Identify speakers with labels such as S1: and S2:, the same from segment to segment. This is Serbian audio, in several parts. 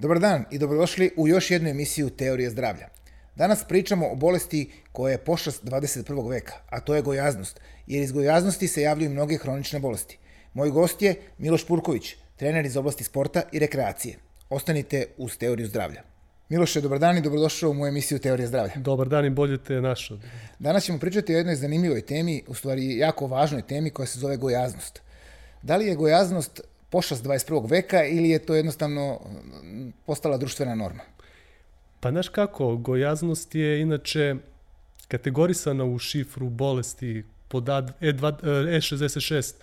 S1: Dobar dan i dobrodošli u još jednu emisiju Teorije zdravlja. Danas pričamo o bolesti koja je pošast 21. veka, a to je gojaznost, jer iz gojaznosti se javljaju mnoge hronične bolesti. Moj gost je Miloš Purković, trener iz oblasti sporta i rekreacije. Ostanite uz Teoriju zdravlja. Miloše, dobar dan i dobrodošao u moju emisiju Teorije zdravlja.
S2: Dobar dan i bolje te našao.
S1: Danas ćemo pričati o jednoj zanimljivoj temi, u stvari jako važnoj temi koja se zove gojaznost. Da li je gojaznost pošast 21. veka ili je to jednostavno mm, postala društvena norma?
S2: Pa znaš kako, gojaznost je inače kategorisana u šifru bolesti pod E2, E66,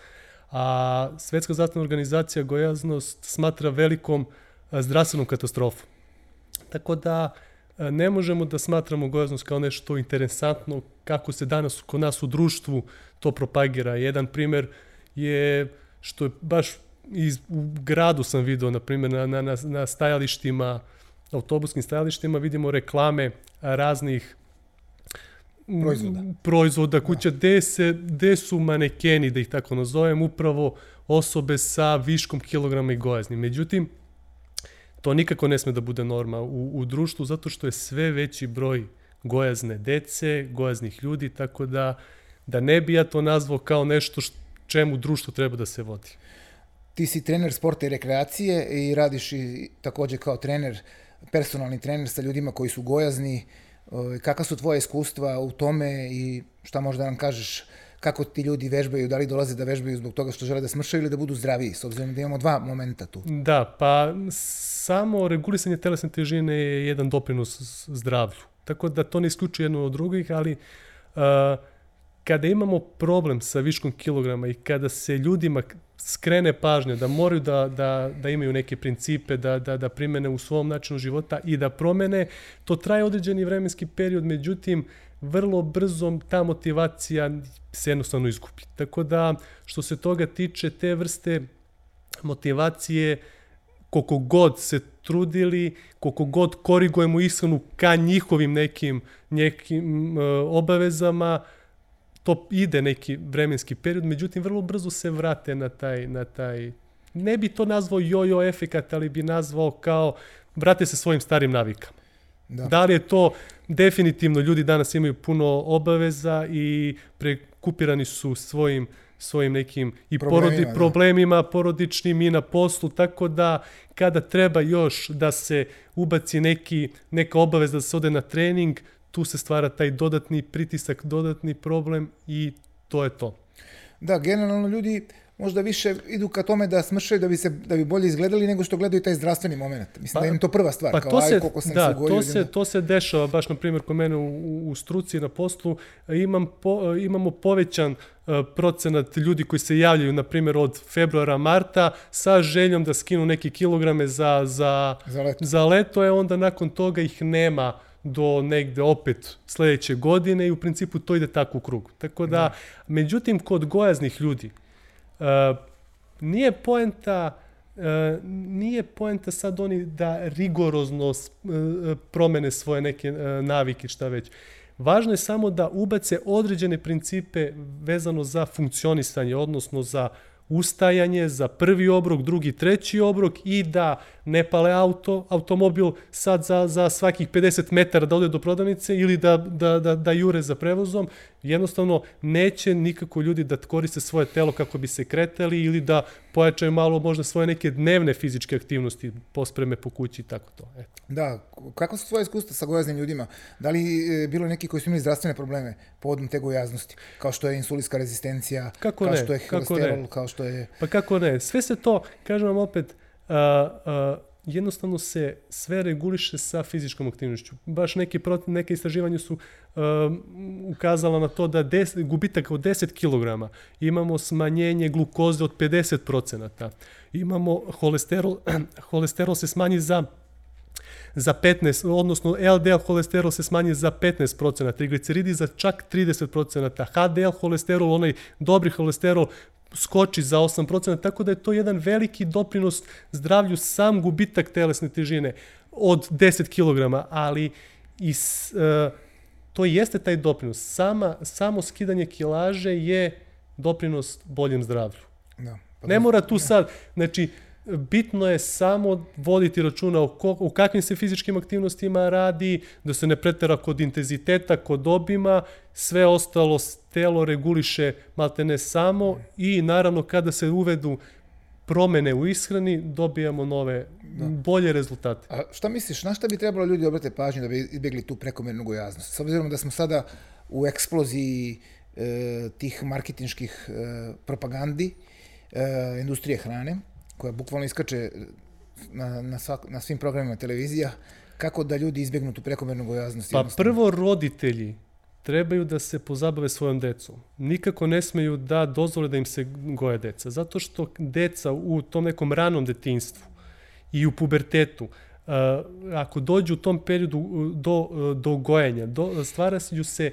S2: a Svetska zdravstvena organizacija gojaznost smatra velikom zdravstvenom katastrofom. Tako da ne možemo da smatramo gojaznost kao nešto interesantno kako se danas kod nas u društvu to propagira. Jedan primer je što je baš iz, u gradu sam video, na primjer, na, na, na stajalištima, autobuskim stajalištima vidimo reklame raznih
S1: proizvoda,
S2: proizvoda kuća, da. gde, se, gde su manekeni, da ih tako nazovem, upravo osobe sa viškom kilograma i gojazni. Međutim, to nikako ne sme da bude norma u, u društvu, zato što je sve veći broj gojazne dece, gojaznih ljudi, tako da, da ne bi ja to nazvao kao nešto što, čemu društvo treba da se vodi.
S1: Ti si trener sporta i rekreacije i radiš i takođe kao trener, personalni trener sa ljudima koji su gojazni. Kakva su tvoje iskustva u tome i šta možda nam kažeš kako ti ljudi vežbaju, da li dolaze da vežbaju zbog toga što žele da smršaju ili da budu zdraviji, s obzirom da imamo dva momenta tu.
S2: Da, pa samo regulisanje telesne težine je jedan doprinos zdravlju. Tako da to ne isključuje jedno od drugih, ali uh, kada imamo problem sa viškom kilograma i kada se ljudima skrene pažnja da moraju da, da, da imaju neke principe, da, da, da primene u svom načinu života i da promene, to traje određeni vremenski period, međutim, vrlo brzo ta motivacija se jednostavno izgubi. Tako da, što se toga tiče, te vrste motivacije, koliko god se trudili, koliko god korigujemo ishranu ka njihovim nekim, nekim uh, obavezama, to ide neki vremenski period, međutim vrlo brzo se vrate na taj, na taj ne bi to nazvao jojo efekat, ali bi nazvao kao vrate se svojim starim navikama. Da. da li je to definitivno ljudi danas imaju puno obaveza i prekupirani su svojim svojim nekim i problemima, porodi, da. problemima porodičnim i na poslu, tako da kada treba još da se ubaci neki, neka obaveza da se ode na trening, tu se stvara taj dodatni pritisak, dodatni problem i to je to.
S1: Da, generalno ljudi možda više idu ka tome da smršaju da bi se da bi bolje izgledali nego što gledaju taj zdravstveni moment. Mislim pa, da im to prva stvar,
S2: pa
S1: kao
S2: to
S1: aj
S2: se,
S1: koliko sam
S2: da,
S1: se.
S2: To se, to se dešava, baš na primjer kod mene u, u struci na poslu, imam po, imamo povećan uh, procenat ljudi koji se javljaju, na primjer, od februara, marta, sa željom da skinu neke kilograme za, za,
S1: za, leto.
S2: za leto, je onda nakon toga ih nema do negde opet sledeće godine i u principu to ide tako u krug. Tako da, da. međutim, kod gojaznih ljudi, uh, nije poenta uh, nije poenta sad oni da rigorozno uh, promene svoje neke uh, navike, šta već. Važno je samo da ubace određene principe vezano za funkcionisanje, odnosno za ustajanje za prvi obrok, drugi, treći obrok i da ne pale auto, automobil sad za, za svakih 50 metara da ode do prodavnice ili da, da, da, da jure za prevozom, jednostavno neće nikako ljudi da koriste svoje telo kako bi se kretali ili da pojačaju malo možda svoje neke dnevne fizičke aktivnosti, pospreme po kući i tako to. Eto.
S1: Da, kako su tvoje iskustva sa gojaznim ljudima? Da li je bilo neki koji su imali zdravstvene probleme povodom te gojaznosti? Kao što je insulinska rezistencija,
S2: kako
S1: kao
S2: ne,
S1: što je holesterol, kao što je...
S2: Pa kako ne, sve se to, kažem vam opet, uh, uh, jednostavno se sve reguliše sa fizičkom aktivnošću. Baš neke, neke istraživanje su uh, ukazala na to da des, gubitak od 10 kg imamo smanjenje glukoze od 50%. Imamo holesterol, holesterol se smanji za za 15, odnosno LDL holesterol se smanji za 15%, trigliceridi za čak 30%, HDL holesterol, onaj dobri holesterol, skoči za 8%, tako da je to jedan veliki doprinos zdravlju sam gubitak telesne težine od 10 kg, ali i s, uh, to jeste taj doprinos. Sama, samo skidanje kilaže je doprinos boljem zdravlju.
S1: Da.
S2: Pa ne mora tu sad, znači, bitno je samo voditi računa o, ko, o kakvim se fizičkim aktivnostima radi, da se ne pretera kod intenziteta, kod obima, sve ostalo telo reguliše malte ne samo i naravno kada se uvedu promene u ishrani, dobijamo nove, da. bolje rezultate.
S1: A šta misliš, na šta bi trebalo ljudi obrate pažnju da bi izbjegli tu prekomernu gojaznost? S obzirom da smo sada u eksploziji e, tih marketinških e, propagandi, e, industrije hrane, koja bukvalno iskače na, na, svak, na svim programima televizija, kako da ljudi izbjegnu tu prekomernu gojaznost?
S2: Pa prvo roditelji trebaju da se pozabave svojom decom. Nikako ne smeju da dozvole da im se goje deca, zato što deca u tom nekom ranom detinstvu i u pubertetu ako dođu u tom periodu do, do gojenja, do, stvara se,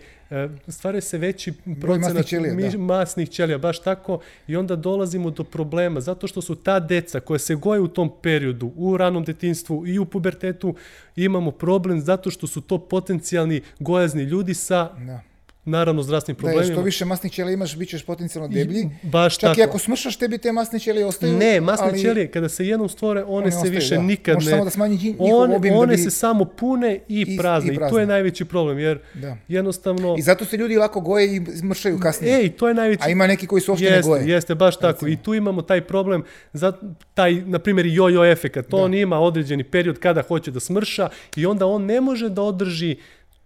S2: stvara se veći procenat masnih ćelija, mi, da. masnih ćelija, baš tako, i onda dolazimo do problema, zato što su ta deca koja se goje u tom periodu, u ranom detinstvu i u pubertetu, imamo problem zato što su to potencijalni gojazni ljudi sa da naravno zdravstvenim problemima. Da,
S1: što više masnih ćelija imaš, bit ćeš potencijalno deblji. I, baš Čak tako. i ako smršaš, tebi te masne ćelije ostaju.
S2: Ne, masne ali... ćelije, kada se jednom stvore, one, one se ostaju, više da. nikad
S1: Možeš
S2: ne...
S1: samo da smanji njihov one, obim.
S2: One
S1: da bi...
S2: se samo pune i prazne. I, i, prazne. I to je najveći problem, jer da. jednostavno...
S1: I zato se ljudi lako goje i smršaju kasnije.
S2: Ej, to je najveći...
S1: A ima neki koji se uopšte ne goje.
S2: Jeste, baš tako. Recimo. I tu imamo taj problem, za taj, na primjer, jojo efekat. Da. on ima određeni period kada hoće da smrša i onda on ne može da održi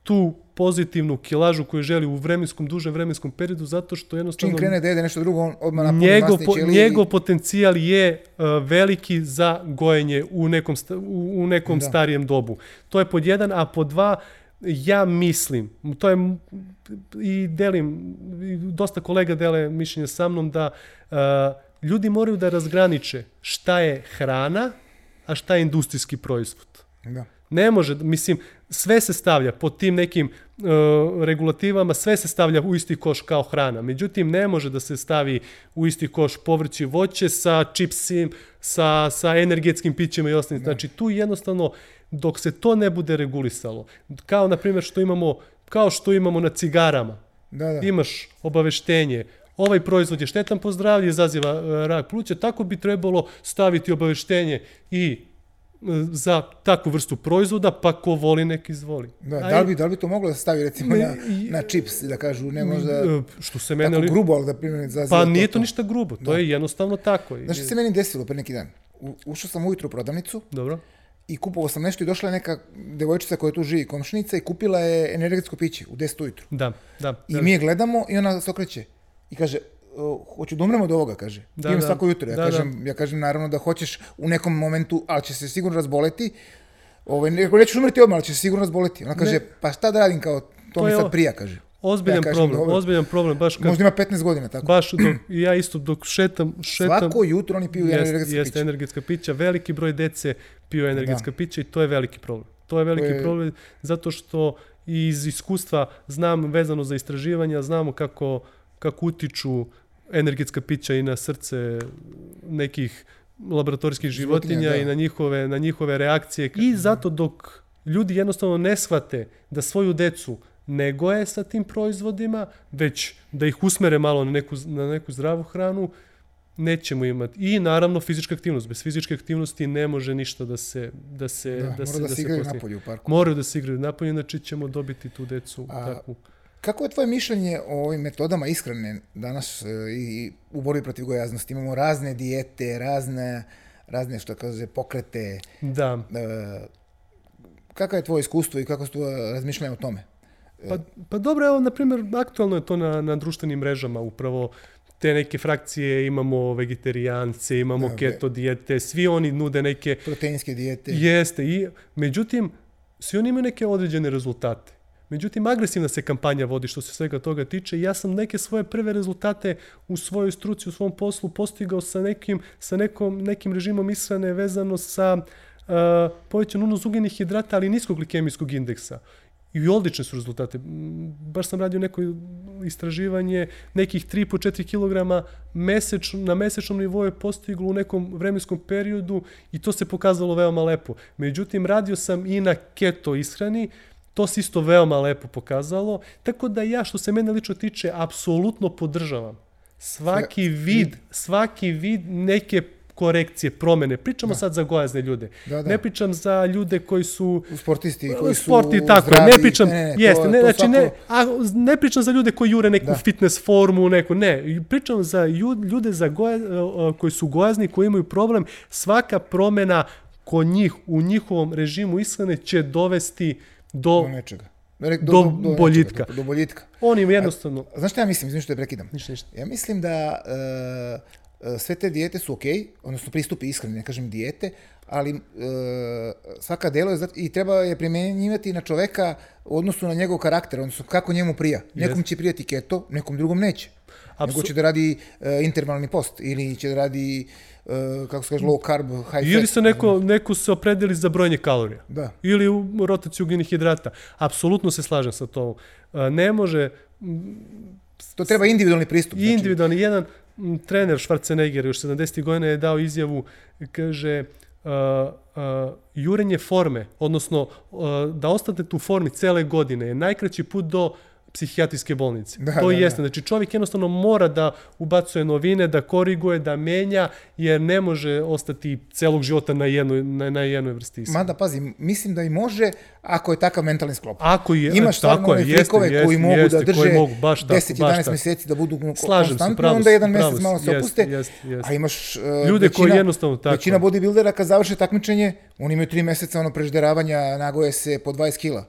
S2: tu pozitivnu kilažu koju želi u vremenskom, duže vremenskom periodu, zato što jednostavno...
S1: Čim krene da jede nešto drugo, on odmah napuni
S2: njegov,
S1: masne ćelije.
S2: Njegov potencijal je uh, veliki za gojenje u nekom, u, u nekom da. starijem dobu. To je pod jedan, a pod dva, ja mislim, to je i delim, dosta kolega dele mišljenje sa mnom da uh, ljudi moraju da razgraniče šta je hrana, a šta je industrijski proizvod. Da. Ne može, mislim, sve se stavlja pod tim nekim uh, regulativama, sve se stavlja u isti koš kao hrana. Međutim, ne može da se stavi u isti koš povrće i voće sa čipsim, sa, sa energetskim pićima i ostalim. Znači, tu jednostavno, dok se to ne bude regulisalo, kao na primjer što imamo, kao što imamo na cigarama, da, da. imaš obaveštenje, ovaj proizvod je štetan po zdravlje, izaziva uh, rak pluća, tako bi trebalo staviti obaveštenje i za takvu vrstu proizvoda, pa ko voli nek izvoli.
S1: Da, da li bi, da li bi to moglo da stavi recimo ne, na, na čips, da kažu, ne možda e,
S2: što se mene,
S1: tako grubo, ali da primjer
S2: za Pa nije to, to ništa grubo, to da. je jednostavno tako.
S1: Znaš što se meni desilo pre neki dan? U, ušao sam ujutru u prodavnicu
S2: Dobro.
S1: i kupovao sam nešto i došla je neka devojčica koja tu živi, komšnica i kupila je energetsko piće u 10 ujutru.
S2: Da, da.
S1: I da. mi je gledamo i ona se okreće i kaže, hoću da umrem od ovoga, kaže. Da, Imam da. svako jutro. Ja, da, kažem, da. ja kažem naravno da hoćeš u nekom momentu, ali će se sigurno razboleti. Ovaj, nećeš umreti odmah, ali će se sigurno razboleti. Ona kaže, ne. pa šta da radim kao, to, to mi sad prija, kaže.
S2: Ozbiljan ja problem, dobro. ozbiljan problem, baš kad...
S1: Možda ima 15 godina, tako.
S2: Baš, dok, ja isto dok šetam, šetam...
S1: Svako jutro oni piju jest, energetska
S2: jeste pića. energetska pića, veliki broj dece piju energetska da. pića i to je veliki problem. To je veliki to je... problem zato što iz iskustva znam vezano za istraživanja, znamo kako, kako utiču energetska pića i na srce nekih laboratorijskih životinja, životinja da. i na njihove, na njihove reakcije. I zato dok ljudi jednostavno ne shvate da svoju decu ne goje sa tim proizvodima, već da ih usmere malo na neku, na neku zdravu hranu, nećemo imati. I naravno fizička aktivnost. Bez fizičke aktivnosti ne može ništa da se da se
S1: da,
S2: da
S1: se
S2: da,
S1: da se igraju napolju u parku.
S2: Moraju da se igraju napolju, inače ćemo dobiti tu decu A, takvu.
S1: Kako je tvoje mišljenje o ovim metodama ishrane danas e, i u borbi protiv gojaznosti? Imamo razne dijete, razne, razne što kaže, pokrete.
S2: Da.
S1: E, kako je tvoje iskustvo i kako su tvoje razmišljanje o tome?
S2: Pa, pa dobro, evo, na primjer, aktualno je to na, na društvenim mrežama, upravo te neke frakcije, imamo vegetarijance, imamo da, keto dijete, svi oni nude neke...
S1: Proteinske dijete.
S2: Jeste, i međutim, svi oni imaju neke određene rezultate. Međutim, agresivna se kampanja vodi što se svega toga tiče i ja sam neke svoje prve rezultate u svojoj struci, u svom poslu postigao sa nekim, sa nekom, nekim režimom ishrane vezano sa uh, povećan unos ugljenih hidrata, ali niskog glikemijskog indeksa. I odlične su rezultate. Baš sam radio neko istraživanje, nekih 3 po 4 kg meseč, na mesečnom nivou je postiglo u nekom vremenskom periodu i to se pokazalo veoma lepo. Međutim, radio sam i na keto ishrani, To se isto veoma lepo pokazalo, tako da ja, što se mene lično tiče, apsolutno podržavam svaki vid, svaki vid neke korekcije, promene. Pričamo sad za gojazne ljude.
S1: Da, da.
S2: Ne pričam za ljude koji su
S1: Sportisti koji su
S2: sporti tako
S1: zdravi,
S2: ne pričam,
S1: ne, ne,
S2: jeste,
S1: to-
S2: ne,
S1: to
S2: znači ne,
S1: svako-
S2: a, ne pričam za ljude koji jure neku
S1: Da.
S2: fitness formu, neku, ne, pričam za ju- ljude za goja, e, koji su gojazni, koji imaju problem, svaka promena kod njih u njihovom režimu ishrane će dovesti do,
S1: do nečega. Re-
S2: do
S1: nečega,
S2: boljitka.
S1: do, do boljitka.
S2: oni jednostavno,
S1: Znaš šta ja mislim, izvim što te prekidam?
S2: ništa, ništa.
S1: Ja mislim da e, sve te dijete su okej, odnosno pristupi ishrani, ne kažem dijete, ali e, svaka delo je, i treba je primjenjivati na čoveka u odnosu na njegov karakter, odnosno kako njemu prija. Nekom će prijati keto, nekom drugom neće. Nego
S2: Apsu-
S1: će da radi e, intervalni post ili će da radi, e, kako se kaže, low carb, high fat.
S2: Ili se neko, neko se opredeli za brojanje kalorija.
S1: Da.
S2: Ili u rotaciju ugljenih hidrata. Apsolutno se slažem sa to. E, Ne može,
S1: To treba individualni pristup.
S2: I individualni, jedan trener Schwarzenegger još 70. godina je dao izjavu, kaže, uh, uh, jurenje forme, odnosno uh, da ostanete u formi cele godine je najkraći put do psihijatrijske bolnice.
S1: Da,
S2: to
S1: da, da.
S2: jeste. Znači čovjek jednostavno mora da ubacuje novine, da koriguje, da menja, jer ne može ostati celog života na jednoj, na, na jednoj vrsti ishrane.
S1: Mada, pazi, mislim da i može ako je takav mentalni sklop.
S2: Ako je,
S1: Imaš
S2: tako je, jeste,
S1: frikove
S2: jeste,
S1: koji mogu
S2: jeste,
S1: da drže
S2: koji mogu, baš tako,
S1: 10-11
S2: baš tako.
S1: meseci da budu
S2: Slažem se,
S1: konstantno,
S2: pravo
S1: onda jedan
S2: pravo
S1: mesec
S2: si,
S1: malo se
S2: jeste,
S1: opuste,
S2: jeste, jeste.
S1: a imaš uh,
S2: Ljude koji jednostavno tako.
S1: Većina bodybuildera kad završe takmičenje, oni imaju 3 meseca ono prežderavanja, nagoje se po 20 kila.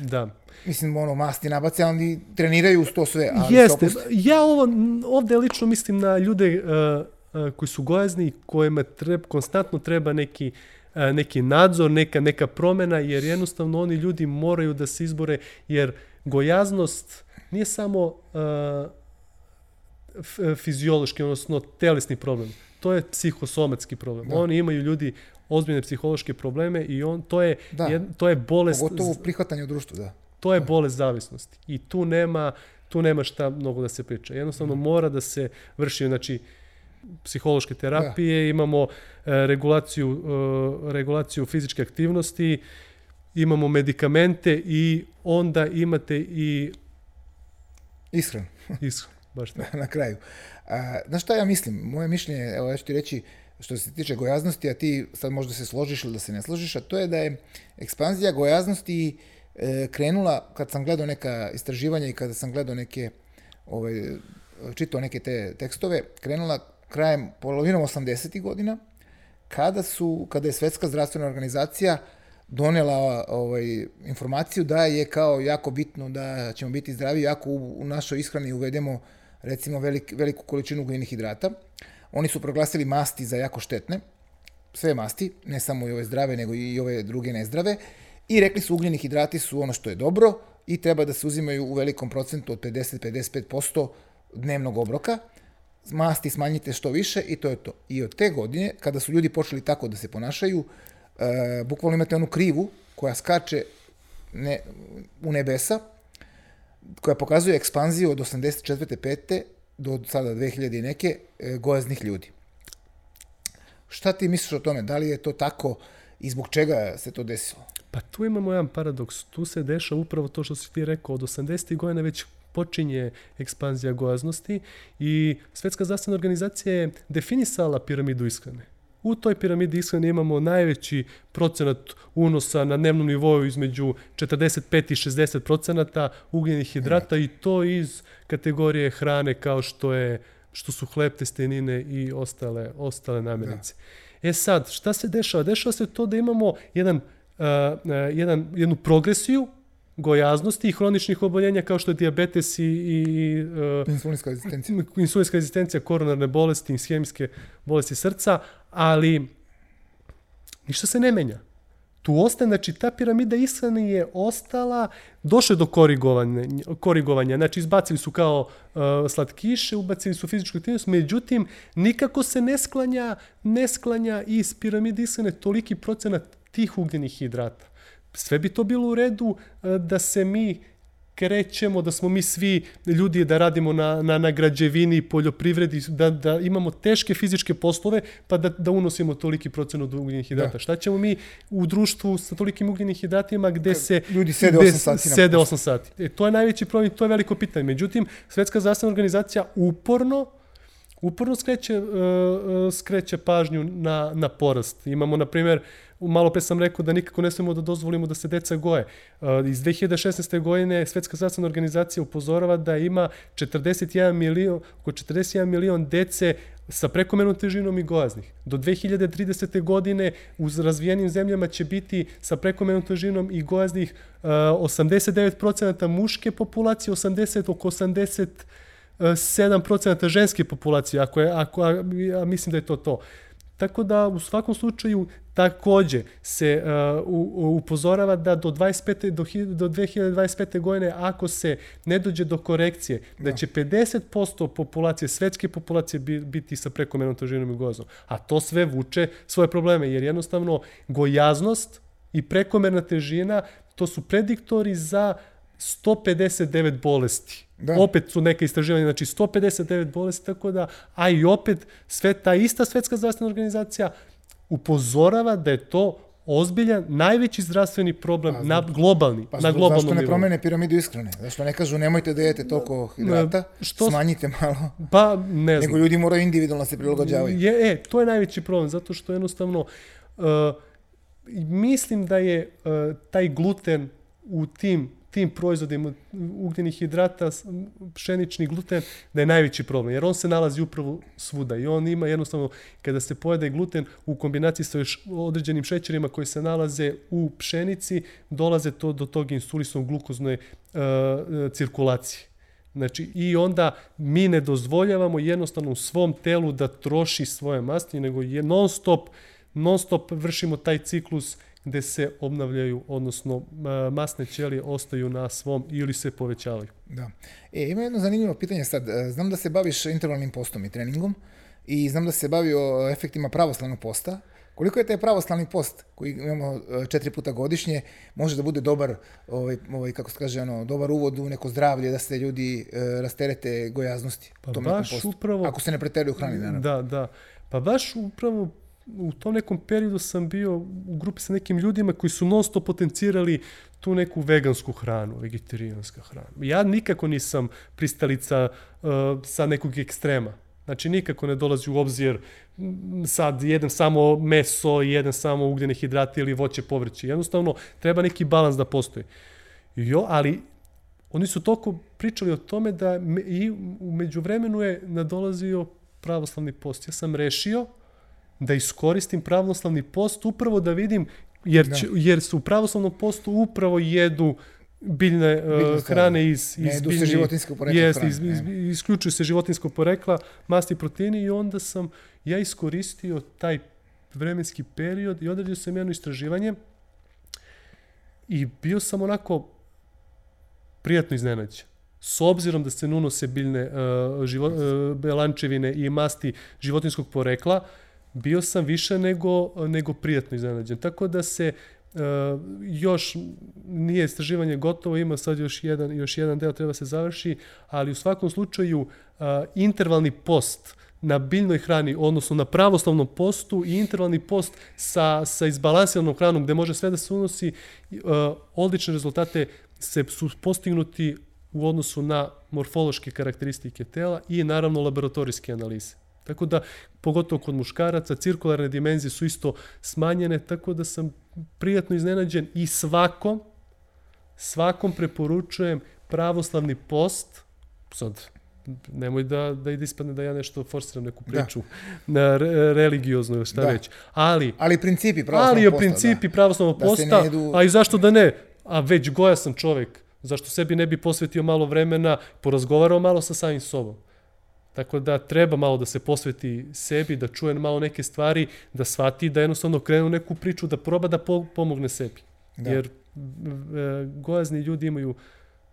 S2: Da.
S1: Mislim, ono, masti nabace, a oni treniraju uz to sve, ali
S2: Jeste. Ja ovo, ovde lično mislim na ljude uh, uh, koji su gojazni i kojima treba, konstantno treba neki uh, neki nadzor, neka, neka promena, jer jednostavno oni ljudi moraju da se izbore, jer gojaznost nije samo uh, fiziološki, odnosno telesni problem. To je psihosomatski problem.
S1: Da.
S2: Oni imaju ljudi ozbiljne psihološke probleme i on to je
S1: Da.
S2: jed, to je bolest
S1: Pogotovo prihvatanje u društvu, da.
S2: To je bolest zavisnosti i tu nema tu nema šta mnogo da se priča. Jednostavno mora da se vrši znači psihološke terapije, imamo e, regulaciju e, regulaciju fizičke aktivnosti, imamo medikamente i onda imate i
S1: Ishranu.
S2: ishranu, baš tako.
S1: na kraju. A, znaš šta ja mislim? Moje mišljenje, evo ja ću ti reći, što se tiče gojaznosti, a ti sad možda se složiš ili da se ne složiš, a to je da je ekspanzija gojaznosti e, krenula, kad sam gledao neka istraživanja i kada sam gledao neke, ovaj, čitao neke te tekstove, krenula krajem, polovinom 80. godina, kada su, kada je Svetska zdravstvena organizacija donela ovaj, informaciju da je kao jako bitno da ćemo biti zdravi ako u, u našoj ishrani uvedemo recimo velik, veliku količinu ugljenih hidrata. Oni su proglasili masti za jako štetne, sve masti, ne samo i ove zdrave, nego i ove druge nezdrave, i rekli su ugljeni hidrati su ono što je dobro i treba da se uzimaju u velikom procentu od 50-55% dnevnog obroka, masti smanjite što više i to je to. I od te godine, kada su ljudi počeli tako da se ponašaju, e, bukvalno imate onu krivu koja skače ne, u nebesa, koja pokazuje ekspanziju od 84. 5. do sada 2000 i neke e, gojaznih ljudi. Šta ti misliš o tome? Da li je to tako i zbog čega se to desilo?
S2: Pa tu imamo jedan paradoks. Tu se dešava upravo to što si ti rekao. Od 80. godina već počinje ekspanzija gojaznosti i Svetska zdravstvena organizacija je definisala piramidu ishrane. U toj piramidi ishrane imamo najveći procenat unosa na dnevnom nivou između 45 i 60 procenata ugljenih hidrata i to iz kategorije hrane kao što je što su hleb, testenine i ostale, ostale namirnice. Da. E sad, šta se dešava? Dešava se to da imamo jedan, uh, jedan, jednu progresiju gojaznosti i hroničnih oboljenja kao što je diabetes i, i uh,
S1: Insulinska rezistencija.
S2: insulinska rezistencija, koronarne bolesti, ishemijske bolesti srca, ali ništa se ne menja. Tu ostaje, znači ta piramida ishrane je ostala, došle do korigovanja, korigovanja, znači izbacili su kao uh, slatkiše, ubacili su fizičku aktivnost, međutim nikako se ne sklanja, ne sklanja iz piramide ishrane toliki procenat tih ugljenih hidrata. Sve bi to bilo u redu uh, da se mi krećemo, da smo mi svi ljudi da radimo na, na, na građevini, poljoprivredi, da, da imamo teške fizičke poslove, pa da, da unosimo toliki procenat ugljenih hidrata. Da. Šta ćemo mi u društvu sa tolikim ugljenih hidratima gde se...
S1: Ljudi sede
S2: gde
S1: 8 sati
S2: Sede 8 sati. E, to je najveći problem to je veliko pitanje. Međutim, Svetska zdravstvena organizacija uporno uporno skreće, uh, skreće pažnju na, na porast. Imamo, na primjer, malo pre sam rekao da nikako ne smemo da dozvolimo da se deca goje. Uh, iz 2016. godine Svetska zdravstvena organizacija upozorava da ima 41 milion, oko 41 milion dece sa prekomernom težinom i gojaznih. Do 2030. godine u razvijenim zemljama će biti sa prekomernom težinom i gojaznih uh, 89% muške populacije, 80, oko 80 7% ženske populacije, ako je, ako, a, ja mislim da je to to. Tako da u svakom slučaju takođe se uh, upozorava da do 25. do, do 2025. godine ako se ne dođe do korekcije da, da će 50% populacije svetske populacije biti sa prekomernom težinom i gozom. A to sve vuče svoje probleme jer jednostavno gojaznost i prekomerna težina to su prediktori za 159 bolesti Da. Opet su neke istraživanja, znači 159 bolesti, tako da, a i opet sve ta ista svetska zdravstvena organizacija upozorava da je to ozbiljan, najveći zdravstveni problem pa, na globalni, pa, na globalnom
S1: Zašto ne promene piramidu ishrane? Zašto ne kažu nemojte da jete toliko hidrata, što, smanjite malo?
S2: Pa, ne znam.
S1: Nego ljudi moraju individualno se prilagođavaju.
S2: Je, e, to je najveći problem, zato što jednostavno uh, mislim da je uh, taj gluten u tim tim proizvodima ugljenih hidrata, pšenični gluten, da je najveći problem, jer on se nalazi upravo svuda i on ima jednostavno, kada se pojede gluten u kombinaciji sa još određenim šećerima koji se nalaze u pšenici, dolaze to do tog insulisnog glukozne uh, cirkulacije. Znači, i onda mi ne dozvoljavamo jednostavno u svom telu da troši svoje masti, nego je non stop, non stop vršimo taj ciklus uh, gde se obnavljaju, odnosno masne ćelije ostaju na svom ili se povećavaju.
S1: Da. E, ima jedno zanimljivo pitanje sad. E, znam da se baviš intervalnim postom i treningom i znam da se bavi o efektima pravoslavnog posta. Koliko je taj pravoslavni post koji imamo e, četiri puta godišnje može da bude dobar, ovaj, ovaj, kako se kaže, ono, dobar uvod u neko zdravlje, da se ljudi e, rasterete gojaznosti?
S2: Pa baš upravo...
S1: Ako se ne preteruju hrani, naravno.
S2: Da, da. Pa baš upravo u tom nekom periodu sam bio u grupi sa nekim ljudima koji su non stop potencirali tu neku vegansku hranu, vegetarijanska hrana. Ja nikako nisam pristalica uh, sa nekog ekstrema. Znači nikako ne dolazi u obzir sad jedan samo meso, jedan samo ugljene hidrate ili voće povrće. Jednostavno treba neki balans da postoji. Jo, ali oni su toliko pričali o tome da me, i umeđu vremenu je nadolazio pravoslavni post. Ja sam rešio da iskoristim pravoslavni post upravo da vidim, jer, da. će, jer su u pravoslavnom postu upravo jedu biljne uh, hrane iz, iz
S1: ne, biljne, se životinsko porekla jest,
S2: iz, iz, isključuju se životinsko porekla, masti proteini i onda sam ja iskoristio taj vremenski period i odradio sam jedno istraživanje i bio sam onako prijatno iznenađen. S obzirom da se nunose biljne uh, živo, uh, belančevine i masti životinskog porekla, uh, bio sam više nego, nego prijatno iznenađen. Tako da se uh, još nije istraživanje gotovo, ima sad još jedan, još jedan deo treba se završi, ali u svakom slučaju uh, intervalni post na biljnoj hrani, odnosno na pravoslavnom postu i intervalni post sa, sa izbalansiranom hranom gde može sve da se unosi, uh, odlične rezultate se su postignuti u odnosu na morfološke karakteristike tela i naravno laboratorijske analize. Tako da, pogotovo kod muškaraca, cirkularne dimenzije su isto smanjene, tako da sam prijatno iznenađen i svakom, svakom preporučujem pravoslavni post, sad, nemoj da, da ide ispadne da ja nešto forsiram neku da. priču da. na re, religiozno šta da. već. Ali,
S1: ali principi pravoslavnog
S2: posta. Ali principi da. pravoslavnog da posta, jedu... a i zašto da ne? A već goja sam čovek, zašto sebi ne bi posvetio malo vremena, porazgovarao malo sa samim sobom. Tako da treba malo da se posveti sebi, da čuje malo neke stvari, da shvati da jednostavno krenu neku priču, da proba da po, pomogne sebi. Da. Jer e, gojazni ljudi imaju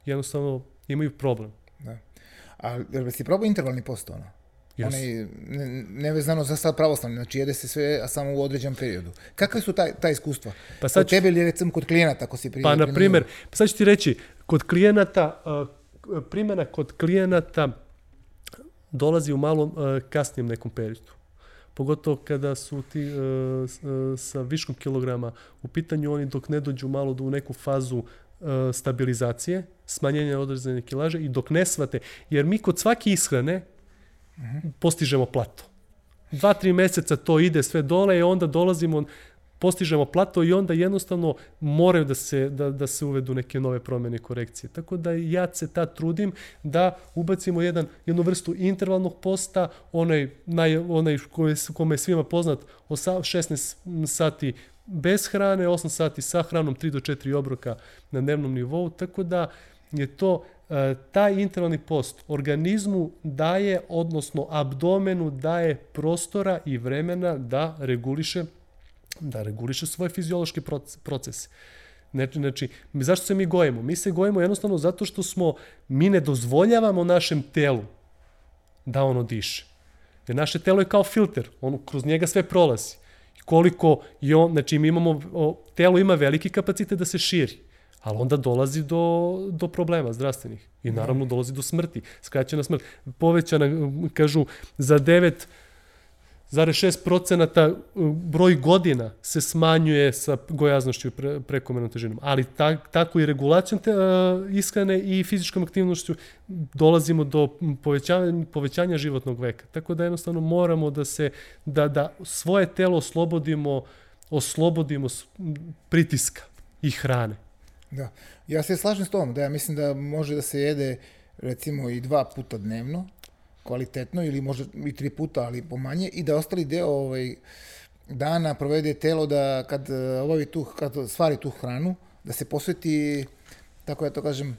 S2: jednostavno imaju problem.
S1: Da. A jer si probao intervalni post ono? Yes. Onaj, ne, nevezano za sad pravoslavni, znači jede se sve, a samo u određenom periodu. Kakve su ta, ta iskustva? Pa sad kod tebe ili recimo kod klijenata, ako si prije...
S2: Pa, na primjer, pa sad ću ti reći, kod klijenata, primjena kod klijenata, dolazi u malo uh, kasnijem nekom periodu. Pogotovo kada su ti uh, uh, sa viškom kilograma u pitanju, oni dok ne dođu malo do u neku fazu stabilizacije, smanjenja određene kilaže i dok ne svate, jer mi kod svake ishrane postižemo plato. Dva, tri meseca to ide sve dole i onda dolazimo, postižemo plato i onda jednostavno moraju da se, da, da se uvedu neke nove promene korekcije. Tako da ja se tad trudim da ubacimo jedan, jednu vrstu intervalnog posta, onaj, naj, onaj koji, kome je svima poznat, 16 sati bez hrane, 8 sati sa hranom, 3 do 4 obroka na dnevnom nivou, tako da je to e, taj intervalni post organizmu daje, odnosno abdomenu daje prostora i vremena da reguliše da reguliše svoje fiziološke procese. Znači, znači, zašto se mi gojimo? Mi se gojimo jednostavno zato što smo, mi ne dozvoljavamo našem telu da ono diše. Jer naše telo je kao filter, ono, kroz njega sve prolazi. Koliko je on, znači mi imamo, o, telo ima veliki kapacitet da se širi, ali onda dolazi do, do problema zdravstvenih. I naravno dolazi do smrti, skraćena smrt. Povećana, kažu, za 9 procenata uh, broj godina se smanjuje sa gojaznošću pre, prekomernom težinom. Ali ta, tako i regulacijom te, uh, ishrane i fizičkom aktivnošću dolazimo do povećanja, povećanja životnog veka. Tako da jednostavno moramo da se da, da svoje telo oslobodimo oslobodimo pritiska i hrane.
S1: Da. Ja se slažem s tom, da ja mislim da može da se jede recimo i dva puta dnevno, kvalitetno ili možda i tri puta, ali pomanje i da ostali deo ovaj, dana provede telo da kad eh, obavi tu, kad stvari tu hranu, da se posveti, tako ja to kažem,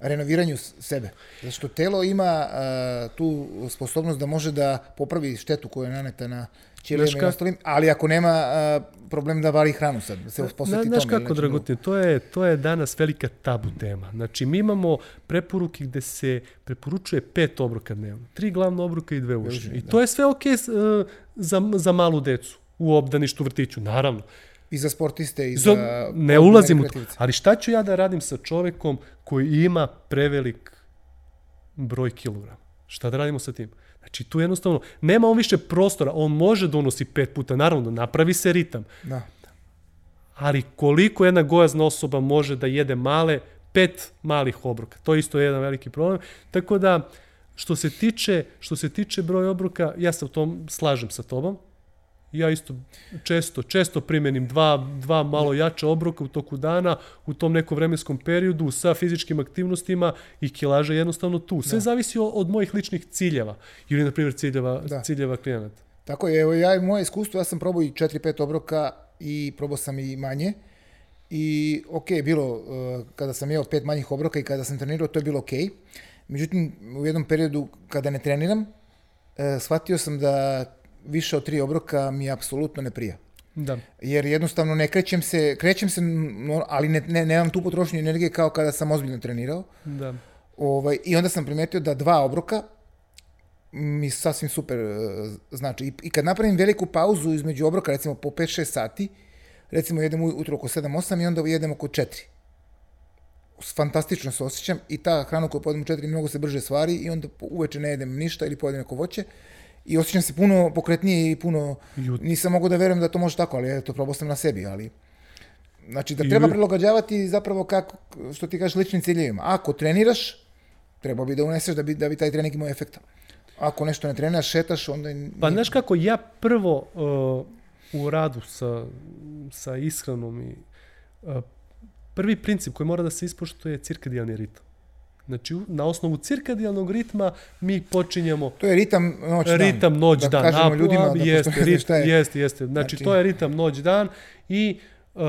S1: renoviranju sebe. Zato što telo ima uh, tu sposobnost da može da popravi štetu koja je naneta na ćelijama i ostalim, ali ako nema uh, problem da vari hranu sad, da se posveti tome.
S2: Znaš kako, Dragutin, to je, to je danas velika tabu tema. Znači, mi imamo preporuke gde se preporučuje pet obroka dnevno. Tri glavna obroka i dve ušnje. I da. to je sve okej okay, uh, za, za malu decu u obdaništu vrtiću, naravno.
S1: I za sportiste i za... za
S2: ne ulazim u to. Ali šta ću ja da radim sa čovekom koji ima prevelik broj kilograma? Šta da radimo sa tim? Znači tu jednostavno, nema on više prostora, on može da unosi pet puta, naravno, napravi se ritam. Da. Ali koliko jedna gojazna osoba može da jede male, pet malih obroka. To je isto jedan veliki problem. Tako da, što se tiče, što se tiče broja obroka, ja se u tom slažem sa tobom. Ja isto često, često primenim dva, dva malo jače obroka u toku dana, u tom nekom vremenskom periodu, sa fizičkim aktivnostima i kilaža jednostavno tu. Sve da. zavisi od mojih ličnih ciljeva ili, na primjer, ciljeva, da. ciljeva klijenata.
S1: Tako je, evo ja i moje iskustvo, ja sam probao i 4-5 obroka i probao sam i manje. I ok, bilo, uh, kada sam jeo pet manjih obroka i kada sam trenirao, to je bilo ok. Međutim, u jednom periodu kada ne treniram, uh, shvatio sam da više od tri obroka mi apsolutno ne prija. Da. Jer jednostavno ne krećem se, krećem se, ali ne, ne, nemam tu potrošnju energije kao kada sam ozbiljno trenirao. Da. Ovaj, I onda sam primetio da dva obroka mi sasvim super e, znači. I, I kad napravim veliku pauzu između obroka, recimo po 5-6 sati, recimo jedem ujutro oko 7-8 i onda jedem oko 4 fantastično se osjećam i ta hrana koju pojedem u 4 mnogo se brže stvari i onda uveče ne jedem ništa ili pojedem neko voće i osjećam se puno pokretnije i puno... Jut. Nisam mogu da verujem da to može tako, ali eto, probao sam na sebi, ali... Znači, da treba prilagođavati zapravo kako, što ti kažeš, ličnim ciljevima. Ako treniraš, treba bi da uneseš da bi, da bi taj trening imao efekta. Ako nešto ne treniraš, šetaš, onda...
S2: Pa znaš kako, ja prvo uh, u radu sa, sa ishranom i uh, prvi princip koji mora da se ispoštuje je cirkadijalni ritam. Znači, na osnovu cirkadijalnog ritma mi počinjemo...
S1: To je ritam noć-dan.
S2: Ritam noć-dan. Da kažemo ljudima da jeste, rit, šta je. Jeste, jeste. Znači, znači, to je ritam noć-dan i uh,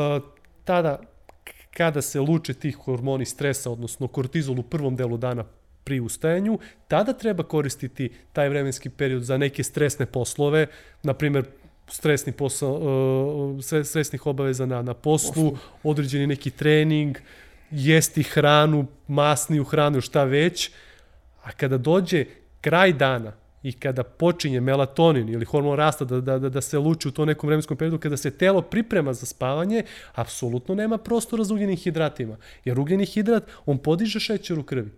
S2: tada kada se luče tih hormoni stresa, odnosno kortizol u prvom delu dana pri ustajanju, tada treba koristiti taj vremenski period za neke stresne poslove, na primer stresni posao, uh, stresnih obaveza na, na poslu, poslu, određeni neki trening, uh, jesti hranu, masniju hranu, šta već, a kada dođe kraj dana i kada počinje melatonin ili hormon rasta da, da, da, da se luči u to nekom vremenskom periodu, kada se telo priprema za spavanje, apsolutno nema prostora za ugljenim hidratima. Jer ugljeni hidrat, on podiže šećer u krvi.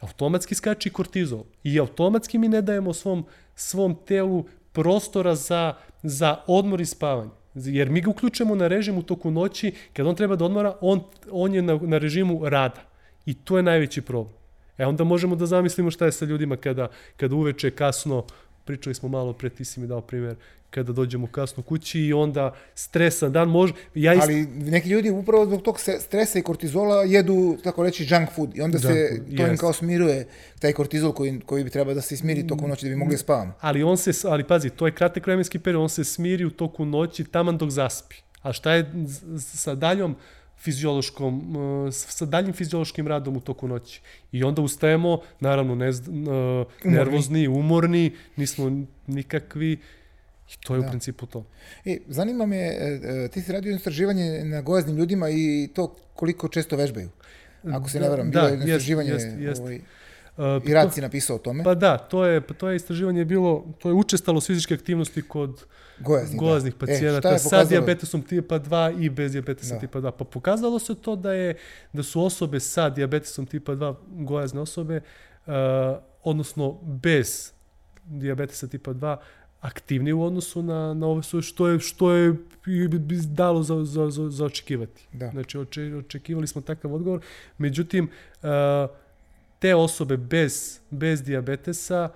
S2: Automatski skače i kortizol. I automatski mi ne dajemo svom, svom telu prostora za, za odmor i spavanje. Jer mi ga uključujemo na režim u toku noći, kad on treba da odmora, on, on je na, na režimu rada. I to je najveći problem. E onda možemo da zamislimo šta je sa ljudima kada, kada uveče kasno, pričali smo malo pre, ti si mi dao primjer, kada dođemo kasno kući i onda stresan dan može... Ja
S1: ist... Ali neki ljudi upravo zbog tog stresa i kortizola jedu, tako reći, junk food i onda junk se food, to yes. im kao smiruje taj kortizol koji, koji bi treba da se smiri toku noći da bi mogli spavamo.
S2: Ali on se, ali pazi, to je kratak vremenski period, on se smiri u toku noći taman dok zaspi. A šta je sa daljom fiziološkom, sa daljim fiziološkim radom u toku noći. I onda ustajemo, naravno, ne, nervozni, umorni, nismo nikakvi, I to je da. u principu to.
S1: E, zanima me, e, e, ti si radio istraživanje na gojaznim ljudima i to koliko često vežbaju. Ako se da, ne varam, bilo da, jedno istraživanje jest, jest. Ovaj, uh, i Rad si napisao o tome.
S2: Pa da, to je, to je istraživanje bilo, to je učestalo fizičke aktivnosti kod gojaznih, gojaznih da. pacijenata e, sa diabetesom tipa 2 i bez dijabetesa da. tipa 2. Pa pokazalo se to da je da su osobe sa diabetesom tipa 2 gojazne osobe, uh, odnosno bez dijabetesa tipa 2, aktivniji u odnosu na, na ovo što je, što je bi dalo za, za, za, za očekivati. Da. Znači, oče, očekivali smo takav odgovor. Međutim, te osobe bez, bez diabetesa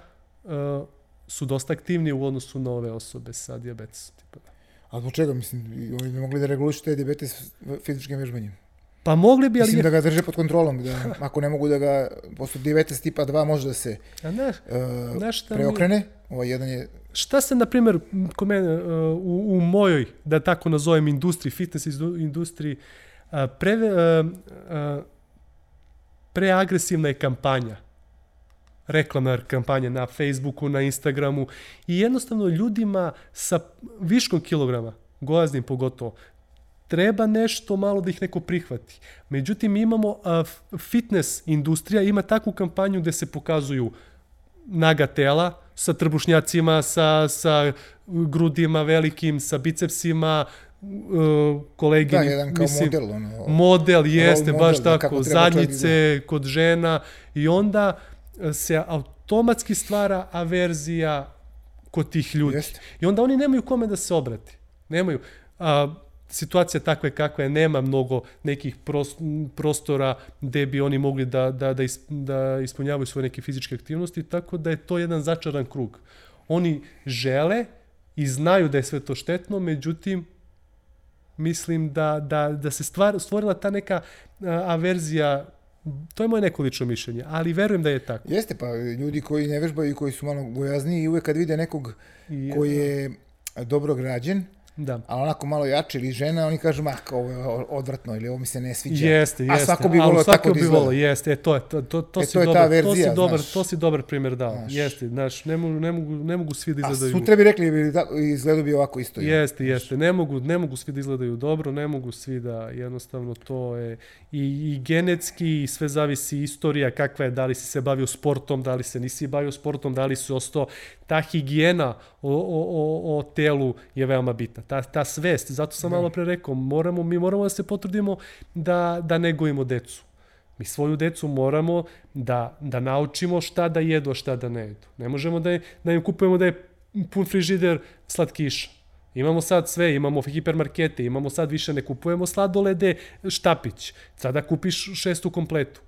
S2: su dosta aktivnije u odnosu na ove osobe sa diabetesom. Tipa.
S1: A zbog čega, mislim, oni bi mogli da regulišu te diabetes fizičkim vežbanjem?
S2: Pa mogli bi, ali...
S1: Mislim da ga drže pod kontrolom, da ako ne mogu da ga, posle diabetes tipa 2 može da se A ne, uh, preokrene, mi... ovaj jedan je
S2: šta se, na primjer, kod mene, uh, u, u mojoj, da tako nazovem, industriji, fitness industriji, uh, pre, uh, preagresivna je kampanja reklamna kampanja na Facebooku, na Instagramu i jednostavno ljudima sa viškom kilograma, gojaznim pogotovo, treba nešto malo da ih neko prihvati. Međutim, imamo a, fitness industrija, ima takvu kampanju gde se pokazuju naga tela, sa trbušnjacima, sa, sa grudima velikim, sa bicepsima, uh, kolegini,
S1: da, jedan kao mislim, model, ono,
S2: model jeste, model, baš da, tako, zadnjice da. kod žena i onda se automatski stvara averzija kod tih ljudi. Jeste. I onda oni nemaju kome da se obrati. Nemaju. A, situacija takva je kakva je, nema mnogo nekih prostora gde bi oni mogli da, da, da, da ispunjavaju svoje neke fizičke aktivnosti, tako da je to jedan začaran krug. Oni žele i znaju da je sve to štetno, međutim, mislim da, da, da se stvar, stvorila ta neka averzija To je moje neko lično mišljenje, ali verujem da je tako.
S1: Jeste, pa ljudi koji ne vežbaju i koji su malo gojazniji i uvek kad vide nekog koji je dobro građen, Da. Ali onako malo jače ili žena, oni kažu, mah, ovo je odvratno ili ovo mi se ne sviđa.
S2: Jeste, jeste. A svako bi volio tako da izgleda. Volio, jeste, e, to je, to, to, to, e, si to je dobar, ta verzija, to si dobar, znaš. to si dobar primjer dao. Znaš. Jeste, znaš, ne mogu, ne mogu, ne mogu svi da izgledaju.
S1: A sutra bi rekli, bi, da, izgledaju bi ovako isto.
S2: Jeste, jeste. Ne mogu, ne mogu svi da izgledaju dobro, ne mogu svi da, jednostavno, to je i, i genetski, i sve zavisi istorija kakva je, da li si se bavio sportom, da li se nisi bavio sportom, da li si ostao ta higijena o, o, o, o telu je veoma bitna. Ta, ta svest, zato sam da. malo pre rekao, moramo, mi moramo da se potrudimo da, da negujemo decu. Mi svoju decu moramo da, da naučimo šta da jedu, a šta da ne jedu. Ne možemo da, je, da im kupujemo da je pun frižider slatkiša. Imamo sad sve, imamo hipermarkete, imamo sad više ne kupujemo sladolede, štapić. Sada kupiš šestu kompletu.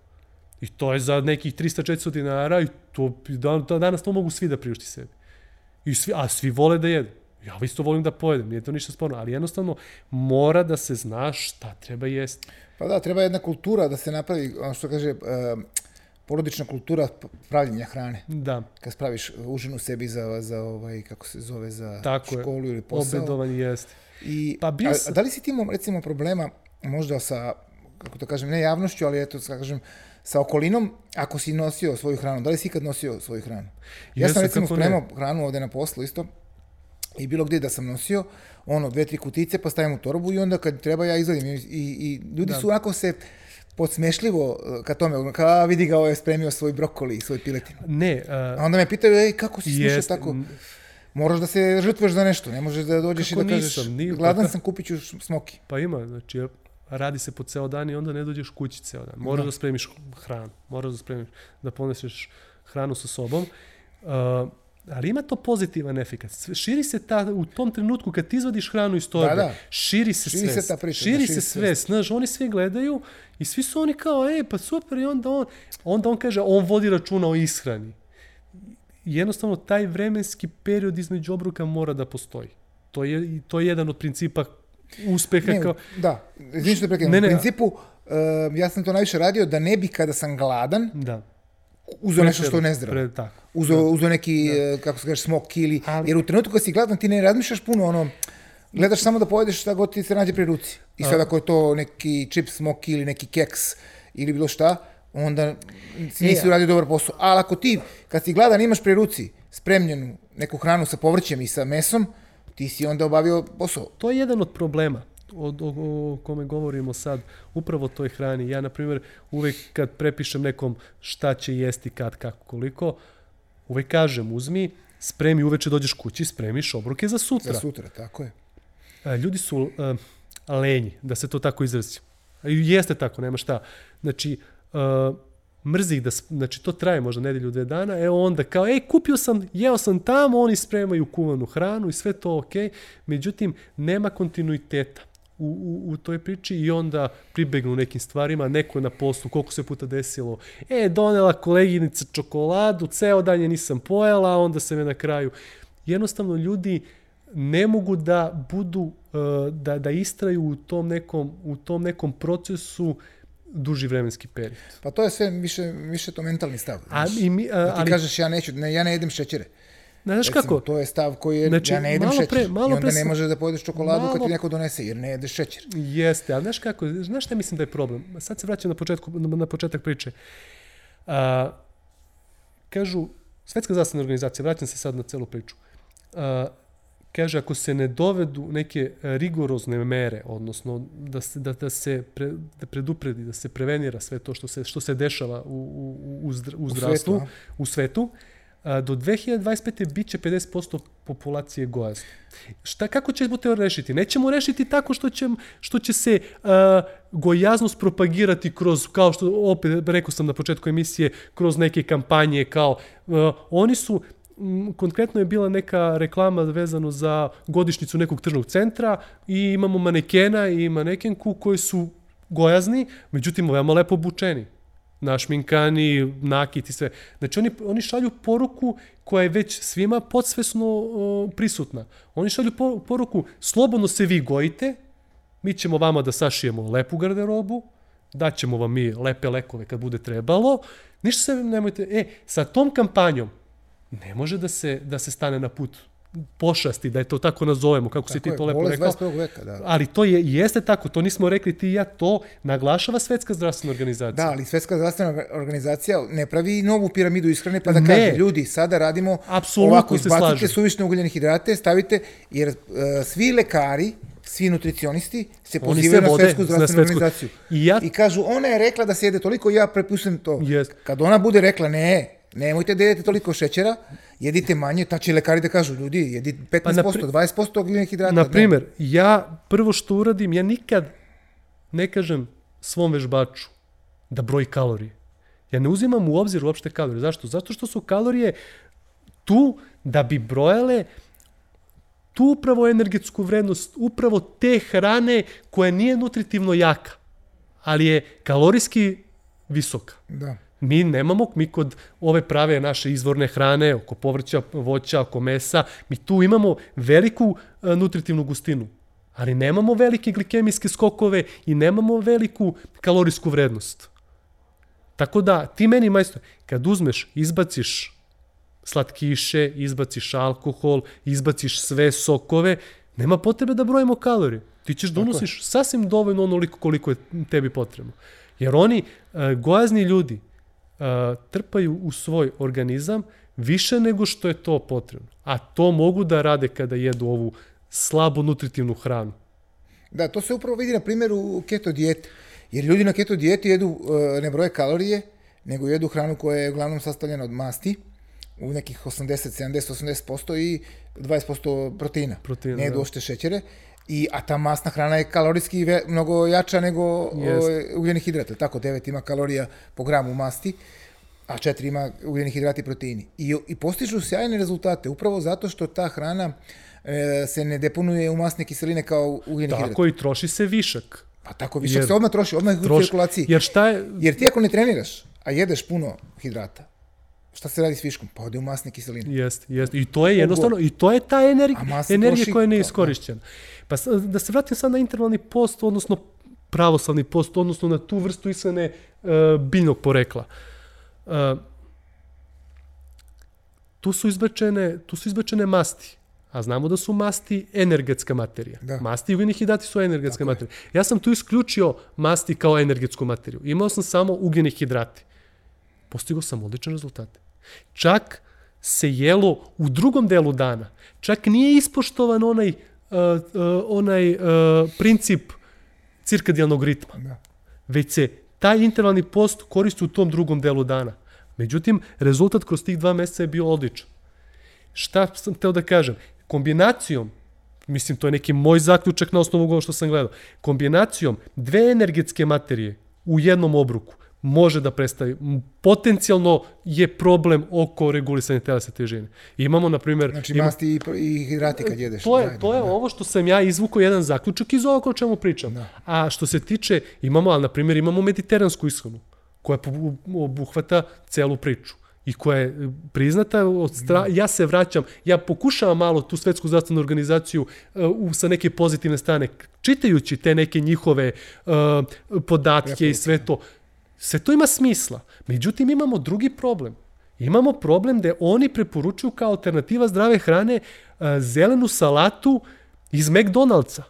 S2: I to je za nekih 300-400 dinara i to, da, danas to mogu svi da priušti sebi. I svi, a svi vole da jedu. Ja isto volim da pojedem, nije to ništa sporno, ali jednostavno mora da se zna šta treba jesti.
S1: Pa da, treba jedna kultura da se napravi, ono što kaže, uh, porodična kultura pravljenja hrane.
S2: Da.
S1: Kad spraviš užinu sebi za, za ovaj, kako se zove, za Tako školu je. ili posao.
S2: Obedovanje jeste.
S1: I, pa bio a, a, da li si ti imao, recimo, problema možda sa, kako to kažem, ne javnošću, ali eto, kažem, sa okolinom, ako si nosio svoju hranu, da li si ikad nosio svoju hranu? Ja sam recimo spremao hranu ovde na poslu isto i bilo gde da sam nosio, ono, dve, tri kutice, pa stavim u torbu i onda kad treba ja izvadim. I, i ljudi da. su onako se podsmešljivo eh, ka tome, kao vidi ga, ovo je spremio svoj brokoli i svoj piletinu.
S2: Ne. Uh,
S1: A onda me pitaju, ej, kako si smišao tako? Moraš da se žrtvuješ za nešto, ne možeš da dođeš i da kažeš, nisam, nije, gladan pa, sam, kupit ću smoki.
S2: Pa ima, znači, radi se po ceo dan i onda ne dođeš kući ceo dan. Moraš da, da spremiš hranu, moraš da spremiš, da poneseš hranu sa sobom. Uh, ali ima to pozitivan efekt. Sve- Širi se ta, u tom trenutku kad ti izvadiš hranu iz torbe,
S1: Da, da.
S2: širi se
S1: Širi se
S2: svest.
S1: ta priča,
S2: širi
S1: da,
S2: se
S1: širi se
S2: svest, znaš, oni svi gledaju i svi su oni kao, ej, pa super, i onda on, onda on kaže, on vodi računa o ishrani. Jednostavno, taj vremenski period između obroka mora da postoji. To je, to je jedan od principa uspeha
S1: Ne,
S2: kao...
S1: da, izvini što te prekinem.
S2: Ne, ne,
S1: U principu, uh, ja sam to najviše radio da ne bi kada sam gladan
S2: Da.
S1: uzeo nešto što je nezdravo.
S2: Pre, tako.
S1: Uzeo, uzeo neki, da. kako se kaže, smok ili...
S2: Ali-
S1: Jer u trenutku kad si gladan ti ne razmišljaš puno ono, gledaš samo da pojedeš šta god ti se nađe pri ruci. I sad ako je to neki čip smok ili neki keks ili bilo šta, onda si nisi
S2: E,
S1: uradio dobar posao. Ali ako ti, kad si gladan, imaš pri ruci spremljenu neku hranu sa povrćem i sa mesom, ti si onda obavio posao.
S2: To je jedan od problema o, o, o kome govorimo sad, upravo toj hrani. Ja, na primjer, uvek kad prepišem nekom šta će jesti, kad, kako, koliko, uvek kažem, uzmi, spremi, uveče dođeš kući, spremiš obroke za sutra.
S1: Za sutra, tako je.
S2: A, ljudi su a, lenji, da se to tako izrazi. Jeste tako, nema šta. Znači, a, mrzi da, znači to traje možda nedelju, dve dana, e onda kao, ej, kupio sam, jeo sam tamo, oni spremaju kuvanu hranu i sve to ok, međutim, nema kontinuiteta u, u, u toj priči i onda pribegnu nekim stvarima, neko na poslu, koliko se puta desilo, e, donela koleginica čokoladu, ceo dan je nisam pojela, onda se me na kraju, jednostavno ljudi ne mogu da budu, e, da, da istraju u tom nekom, u tom nekom procesu duži vremenski period.
S1: Pa to je sve više, više to mentalni stav.
S2: A,
S1: znaš.
S2: i mi, a,
S1: Da ti
S2: ali,
S1: kažeš ja neću, ne, ja ne jedem šećere.
S2: znaš
S1: Recimo,
S2: kako,
S1: To je stav koji je,
S2: Znači,
S1: ja ne jedem šećer.
S2: pre- malo
S1: I onda
S2: pre
S1: ne možeš da pojedeš čokoladu kad
S2: malo-
S1: ti neko donese, jer ne jedeš šećer.
S2: Jeste, ali znaš kako, znaš šta mislim da je problem? Sad se vraćam na, početku, na početak priče. A, kažu, Svetska zdravstvena organizacija, vraćam se sad na celu priču, a, kaže ako se ne dovedu neke rigorozne mere, odnosno da se, da, da se pre, da predupredi, da se prevenira sve to što se, što se dešava u, u, u, u zdravstvu,
S1: svetu,
S2: u svetu, a, do 2025. bit će 50% populacije gojazna. Šta, kako ćemo to rešiti? Nećemo rešiti tako što će, što će se uh, gojaznost propagirati kroz, kao što opet rekao sam na početku emisije, kroz neke kampanje, kao uh, oni su konkretno je bila neka reklama vezano za godišnicu nekog tržnog centra i imamo manekena i manekenku koji su gojazni, međutim veoma lepo obučeni našminkani, nakit i sve. Znači oni, oni šalju poruku koja je već svima podsvesno o, prisutna. Oni šalju po, poruku, slobodno se vi gojite, mi ćemo vama da sašijemo lepu garderobu, daćemo vam mi lepe lekove kad bude trebalo, ništa se nemojte, e, sa tom kampanjom ne može da se, da se stane na put pošasti, da je to tako nazovemo, kako si
S1: Tako
S2: ti
S1: je,
S2: to lepo rekao.
S1: 21. veka, da.
S2: Ali to je, jeste tako, to nismo rekli ti i ja, to naglašava Svetska zdravstvena organizacija.
S1: Da, ali Svetska zdravstvena organizacija ne pravi novu piramidu ishrane pa da
S2: Ne.
S1: kaže, ljudi, sada radimo
S2: Apsolutno
S1: ovako, izbacite suvišne ugljene hidrate, stavite, jer uh, svi lekari, svi nutricionisti se pozivaju na Svetsku
S2: na
S1: zdravstvenu
S2: svetsku-
S1: organizaciju.
S2: I ja-
S1: I kažu, ona je rekla da se jede toliko, ja prepuštam to.
S2: Jest.
S1: Kad ona bude rekla, ne, nemojte da jedete toliko šećera, jedite manje, ta će lekari da kažu, ljudi, jedite 15%,
S2: Pa na pri-
S1: 20% ugljenih hidrata.
S2: Na primer, ja prvo što uradim, ja nikad ne kažem svom vežbaču da broji kalorije. Ja ne uzimam u obzir uopšte kalorije. Zašto? Zato što su kalorije tu da bi brojale tu upravo energetsku vrednost, upravo te hrane koja nije nutritivno jaka, ali je kalorijski visoka.
S1: Da.
S2: Mi nemamo, mi kod ove prave naše izvorne hrane, oko povrća, voća, oko mesa, mi tu imamo veliku e, nutritivnu gustinu, ali nemamo velike glikemijske skokove i nemamo veliku kalorijsku vrednost. Tako da, ti meni, majstor, kad uzmeš, izbaciš slatkiše, izbaciš alkohol, izbaciš sve sokove, nema potrebe da brojimo kalorije. Ti ćeš da unosiš sasvim dovoljno onoliko koliko je tebi potrebno. Jer oni, e, gojazni ljudi, trpaju u svoj organizam više nego što je to potrebno. A to mogu da rade kada jedu ovu slabo nutritivnu hranu.
S1: Da, to se upravo vidi na primjeru keto dijete. Jer ljudi na keto dijeti jedu, uh, ne broje kalorije, nego jedu hranu koja je uglavnom sastavljena od masti, u nekih 80, 70, 80% i 20% proteina.
S2: Proteina,
S1: ne jedu
S2: da.
S1: uopšte šećere. I, a ta masna hrana je kalorijski ve, mnogo jača nego yes. ugljeni hidrat. jel Tako, 9 ima kalorija po gramu masti. a 4 ima ugljeni hidrati i proteini. I, I postižu sjajne rezultate, upravo zato što ta hrana e, se ne deponuje u masne kiseline kao ugljeni hidrat.
S2: Tako i troši se višak.
S1: Pa tako višak
S2: Jer-
S1: se odmah troši, odmah je u
S2: Troši,
S1: cirkulaciji.
S2: jer šta je,
S1: Jer ti ako ne treniraš, a jedeš puno hidrata, šta se radi s viškom? Pa ode u masne kiseline.
S2: Jest, jest. I to je jednostavno, i to je ta energija, energija koja je
S1: pa,
S2: neiskorišćena. Pa da se vratim sad na intervalni post, odnosno pravoslavni post, odnosno na tu vrstu ishrane uh, biljnog porekla. Uh, tu su izbačene, tu su izbačene masti. A znamo da su masti energetska materija.
S1: Da.
S2: Masti i ugljeni hidrati su energetska materija. Ja sam tu isključio masti kao energetsku materiju. Imao sam samo ugljeni hidrati. Postigao sam odlične rezultate. Čak se jelo u drugom delu dana. Čak nije ispoštovan onaj, uh, uh, onaj uh, princip cirkadijalnog ritma.
S1: Da.
S2: Već se taj intervalni post koristi u tom drugom delu dana. Međutim, rezultat kroz tih dva meseca je bio odličan. Šta sam teo da kažem? Kombinacijom, mislim to je neki moj zaključak na osnovu ovoga što sam gledao, kombinacijom dve energetske materije u jednom obruku može da predstavi, potencijalno je problem oko regulisanja telesne težine. Imamo, na primjer,
S1: Znači
S2: ima-
S1: masti i, i hidrati kad jedeš.
S2: to je,
S1: zajedno,
S2: to je
S1: da.
S2: ovo što sam ja izvukao jedan zaključak iz ovoga o čemu pričam.
S1: Da.
S2: A što se tiče, imamo, ali na primjer imamo mediteransku ishranu koja obuhvata celu priču i koja je priznata od stra... ja se vraćam, ja pokušavam malo tu svetsku zdravstvenu organizaciju uh, sa neke pozitivne strane, čitajući te neke njihove uh, podatke i sve to, sve to ima smisla. Međutim, imamo drugi problem. Imamo problem da oni preporučuju kao alternativa zdrave hrane uh, zelenu salatu iz McDonald'sa.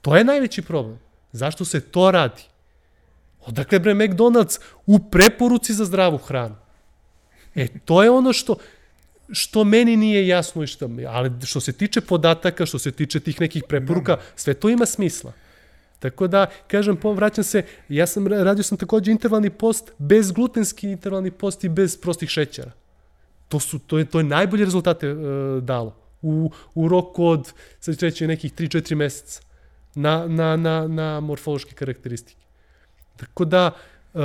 S2: To je najveći problem. Zašto se to radi? Odakle bre McDonald's u preporuci za zdravu hranu? E, to je ono što što meni nije jasno i što, ali što se tiče podataka, što se tiče tih nekih preporuka, sve to ima smisla. Tako da, kažem, po- vraćam se, ja sam, ra- radio sam takođe intervalni post, bez glutenski intervalni post i bez prostih šećera. To, su, to, je, to je najbolje rezultate e, dalo. U, u roku od, sad ću reći, nekih 3-4 meseca na, na, na, na morfološke karakteristike. Tako da, uh,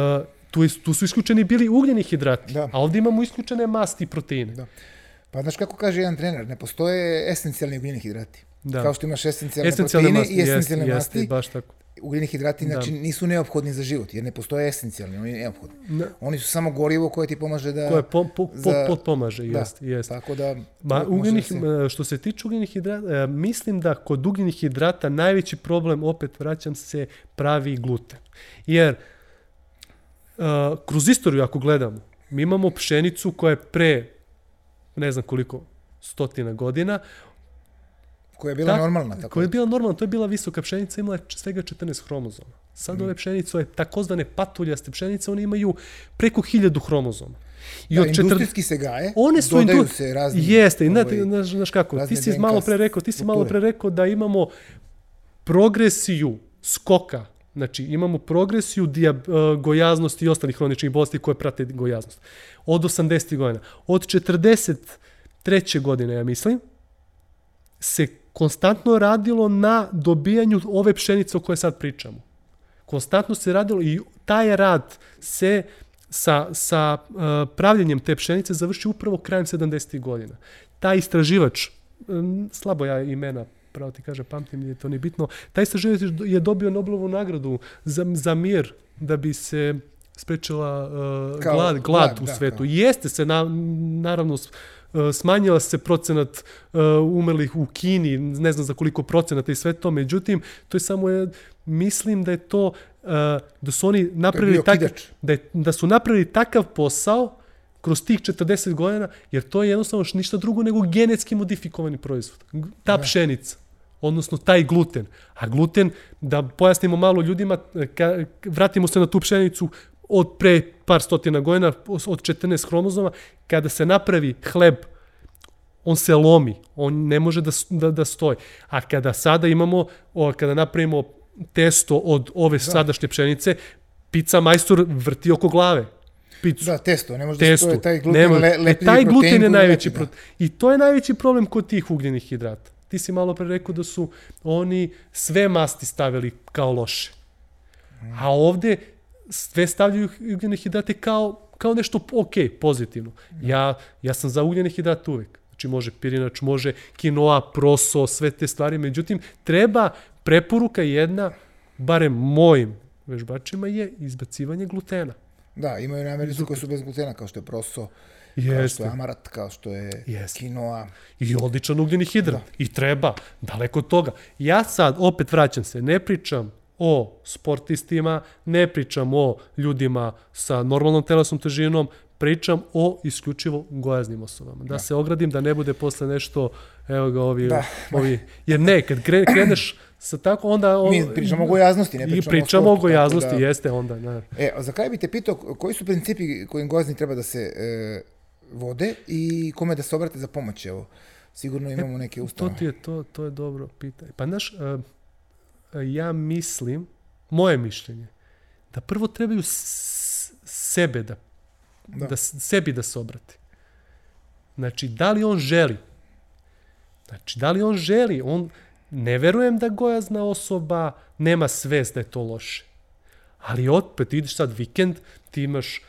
S2: tu, je, tu su isključeni bili ugljeni hidrati,
S1: Da.
S2: a ovde imamo isključene masti i proteine.
S1: Da. Pa znaš kako kaže jedan trener, ne postoje esencijalni ugljeni hidrati.
S2: Da.
S1: Kao što imaš esencijalne,
S2: Esencijalne
S1: proteine
S2: masti,
S1: i esencijalne
S2: jeste,
S1: masti,
S2: jeste, baš tako.
S1: ugljeni hidrati
S2: Da.
S1: znači, nisu neophodni za život, jer ne postoje esencijalni, oni neophodni.
S2: Ne.
S1: Oni su samo gorivo koje ti pomaže da...
S2: Koje po, po, po,
S1: za-
S2: potpomaže,
S1: da,
S2: jeste, jeste.
S1: Tako da...
S2: Ma, ugljenih,
S1: da se-
S2: e, što se tiče ugljenih hidrata, e, mislim da kod ugljenih hidrata najveći problem, opet vraćam se, pravi gluten. Jer uh, kroz istoriju ako gledamo, mi imamo pšenicu koja je pre, ne znam koliko, stotina godina,
S1: Koja je bila
S2: Tak-
S1: normalna. Tako
S2: koja je bila normalna, to je bila visoka pšenica, imala je svega 14 hromozoma. Sad ove pšenice, ove takozvane patuljaste pšenice, one imaju preko 1000 hromozoma. I
S1: da,
S2: od 40
S1: industrijski se gaje,
S2: One su
S1: dodaju
S2: indu...
S1: se razni...
S2: Jeste,
S1: ovaj,
S2: znate, znaš, kako, ti si
S1: DNK
S2: malo pre rekao, ti si malo pre rekao da imamo progresiju skoka, znači imamo progresiju dia, uh, gojaznosti i ostalih hroničnih bolesti koje prate gojaznost. Od 80. godina. Od 43. godine, ja mislim, se konstantno radilo na dobijanju ove pšenice o kojoj sad pričamo. Konstantno se radilo i taj rad se sa, sa uh, pravljenjem te pšenice završi upravo krajem 70. godina. Taj istraživač, um, slabo ja imena pravo ti kaže, pamtim, nije to ni bitno, taj istraživač je dobio Nobelovu nagradu za, za mir da bi se sprečila uh,
S1: Kao
S2: glad, glad,
S1: glad,
S2: u
S1: da,
S2: svetu.
S1: kao.
S2: Jeste se, na, naravno, smanjila se procenat uh, umrlih u Kini, ne znam za koliko procenata i sve to, međutim, to je samo, je, mislim da je to, uh, da su oni napravili
S1: kidač.
S2: da, je, da su napravili takav posao kroz tih 40 godina, jer to je jednostavno ništa drugo nego genetski modifikovani proizvod. Ta pšenica odnosno taj gluten. A gluten, da pojasnimo malo ljudima, ka, vratimo se na tu pšenicu od pre par stotina godina, od 14 hromozoma, kada se napravi hleb, on se lomi, on ne može da, da, da stoji. A kada sada imamo, o, kada napravimo testo od ove da. sadašnje pšenice, pizza majstor vrti oko glave. Picu
S1: Da, testo, ne može da se to je taj gluten,
S2: Nema,
S1: le,
S2: e,
S1: lepljivi
S2: taj
S1: protein
S2: gluten je najveći pro... I to je najveći problem kod tih ugljenih hidrata. Ti si malo pre rekao da su oni sve masti stavili kao loše. A ovde sve stavljaju ugljene hidrate kao, kao nešto ok, pozitivno. Ja, ja sam za ugljene hidrate uvek. Znači može pirinač, može kinoa, proso, sve te stvari. Međutim, treba preporuka jedna, barem mojim vežbačima, je izbacivanje glutena.
S1: Da, imaju namirnice koje su bez glutena, kao što je proso, Jeste. kao što je amarat, kao što je Jeste. kinoa.
S2: I odličan ugljeni hidrat. Da. I treba, daleko od toga. Ja sad, opet vraćam se, ne pričam o sportistima, ne pričam o ljudima sa normalnom telesnom težinom, pričam o isključivo gojaznim osobama. Da, da. se ogradim, da ne bude posle nešto, evo ga ovi, da. ovi jer ne, kad kreneš sa tako, onda...
S1: On, Mi pričamo o gojaznosti, ne pričamo,
S2: i pričamo o, sportu, o gojaznosti, da, jeste onda. Da.
S1: E, za kraj bi te pitao, koji su principi kojim gojazni treba da se e, vode i kome da se obrate za pomoć, evo? Sigurno imamo e, neke ustanove.
S2: To, ti je, to, to je dobro pitanje. Pa, znaš, uh, ja mislim, moje mišljenje, da prvo trebaju sebe da, da. da sebi da se obrate. Znači, da li on želi? Znači, da li on želi? On, ne verujem da gojazna osoba nema svest da je to loše. Ali opet, ideš sad vikend, ti imaš,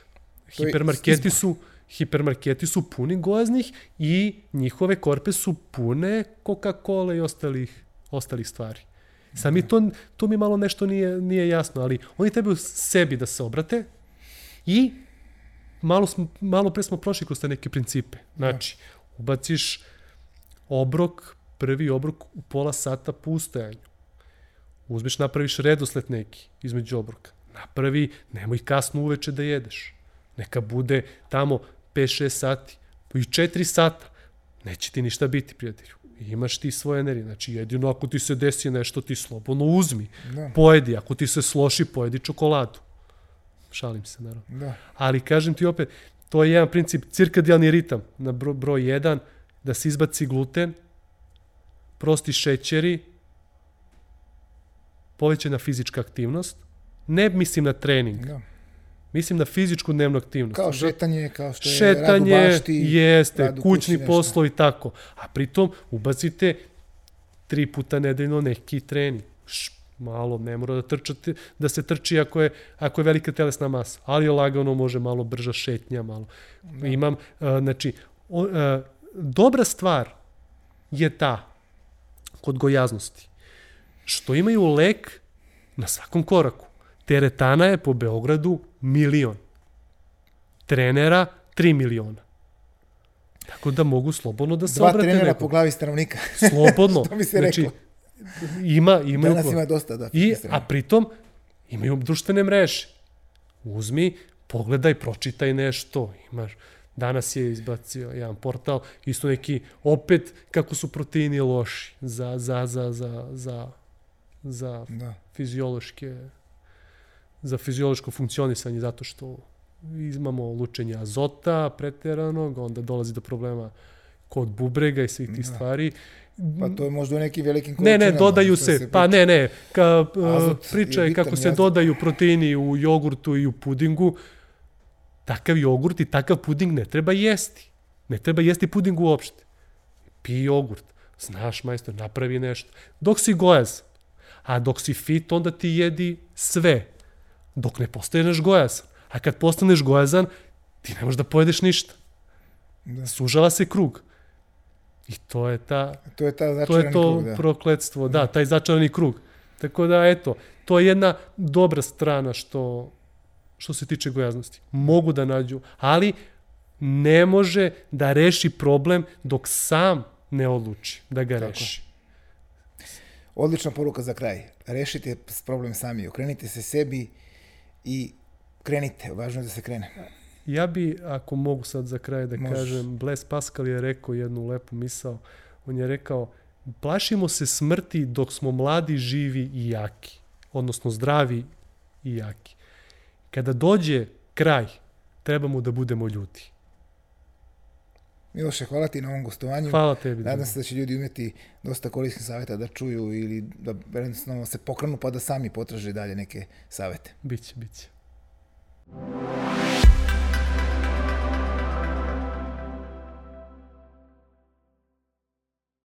S2: to hipermarketi su, hipermarketi su puni gojaznih i njihove korpe su pune Coca-Cola i ostalih, ostalih stvari. Sad mi to, to mi malo nešto nije, nije jasno, ali oni trebaju sebi da se obrate i malo, smo, malo pre smo prošli kroz te neke principe. Znači, ubaciš obrok, prvi obrok u pola sata po ustajanju. Napraviš redosled neki između obroka. Napravi, nemoj kasno uveče da jedeš. Neka bude tamo 5-6 sati, i 4 sata. Neće ti ništa biti, prijatelju imaš ti svoje energije. Znači, jedino ako ti se desi nešto, ti slobodno uzmi. Da. Pojedi. Ako ti se sloši, pojedi čokoladu. Šalim se, naravno. Da. Ali, kažem ti opet, to je jedan princip, cirkadijalni ritam na bro, broj 1, da se izbaci gluten, prosti šećeri, povećana fizička aktivnost, ne mislim na trening, da. Mislim na fizičku dnevnu aktivnost.
S1: Kao šetanje, kao što je
S2: šetanje, rad u bašti. Jeste, rad kućni poslovi, tako. A pritom ubacite tri puta nedeljno neki trening. Š, malo, ne mora da, trčate, da se trči ako je, ako je velika telesna masa, ali lagano, može malo brža šetnja, malo. Da. Imam, uh, znači, o, uh, dobra stvar je ta, kod gojaznosti, što imaju lek na svakom koraku. Teretana je po Beogradu milion. Trenera 3 miliona. Tako da mogu slobodno da se
S1: Dva
S2: obrate
S1: trenera nekom. po glavi stanovnika.
S2: Slobodno.
S1: Što mi se znači, reklo.
S2: Ima, ima.
S1: Danas ima dosta, da.
S2: I, a pritom imaju društvene mreže. Uzmi, pogledaj, pročitaj nešto. Imaš, danas je izbacio jedan portal, isto neki, opet kako su proteini loši za, za, za, za, za, za da. fiziološke za fiziološko funkcionisanje zato što imamo lučenje azota preteranog, onda dolazi do problema kod bubrega i svih tih da. stvari.
S1: Pa to je možda u nekim velikim
S2: količinama. Ne, ne, dodaju se, se pa ne, ne, ka, priča je kako se dodaju proteini u jogurtu i u pudingu, takav jogurt i takav puding ne treba jesti. Ne treba jesti puding uopšte. Pi jogurt. Znaš, majstor, napravi nešto. Dok si gojaz, a dok si fit, onda ti jedi sve dok ne postaneš gojazan. A kad postaneš gojazan, ti ne možeš da pojedeš ništa. Da. Sužava se krug. I to je ta...
S1: To je ta
S2: to je to
S1: krug, da.
S2: prokledstvo, da, taj začarani krug. Tako da, eto, to je jedna dobra strana što, što se tiče gojaznosti. Mogu da nađu, ali ne može da reši problem dok sam ne odluči da ga Tako. reši.
S1: Odlična poruka za kraj. Rešite problem sami, okrenite se sebi i krenite, važno je da se krene.
S2: Ja bi, ako mogu sad za kraj da Možeš. kažem, Blaise Pascal je rekao jednu lepu misao, on je rekao, plašimo se smrti dok smo mladi, živi i jaki, odnosno zdravi i jaki. Kada dođe kraj, trebamo da budemo ljudi.
S1: Miloše, hvala ti na ovom gostovanju.
S2: Hvala tebi.
S1: Nadam se da će ljudi umeti dosta korisnih savjeta da čuju ili da jednostavno se pokrenu pa da sami potraže dalje neke savete.
S2: Biće, biće.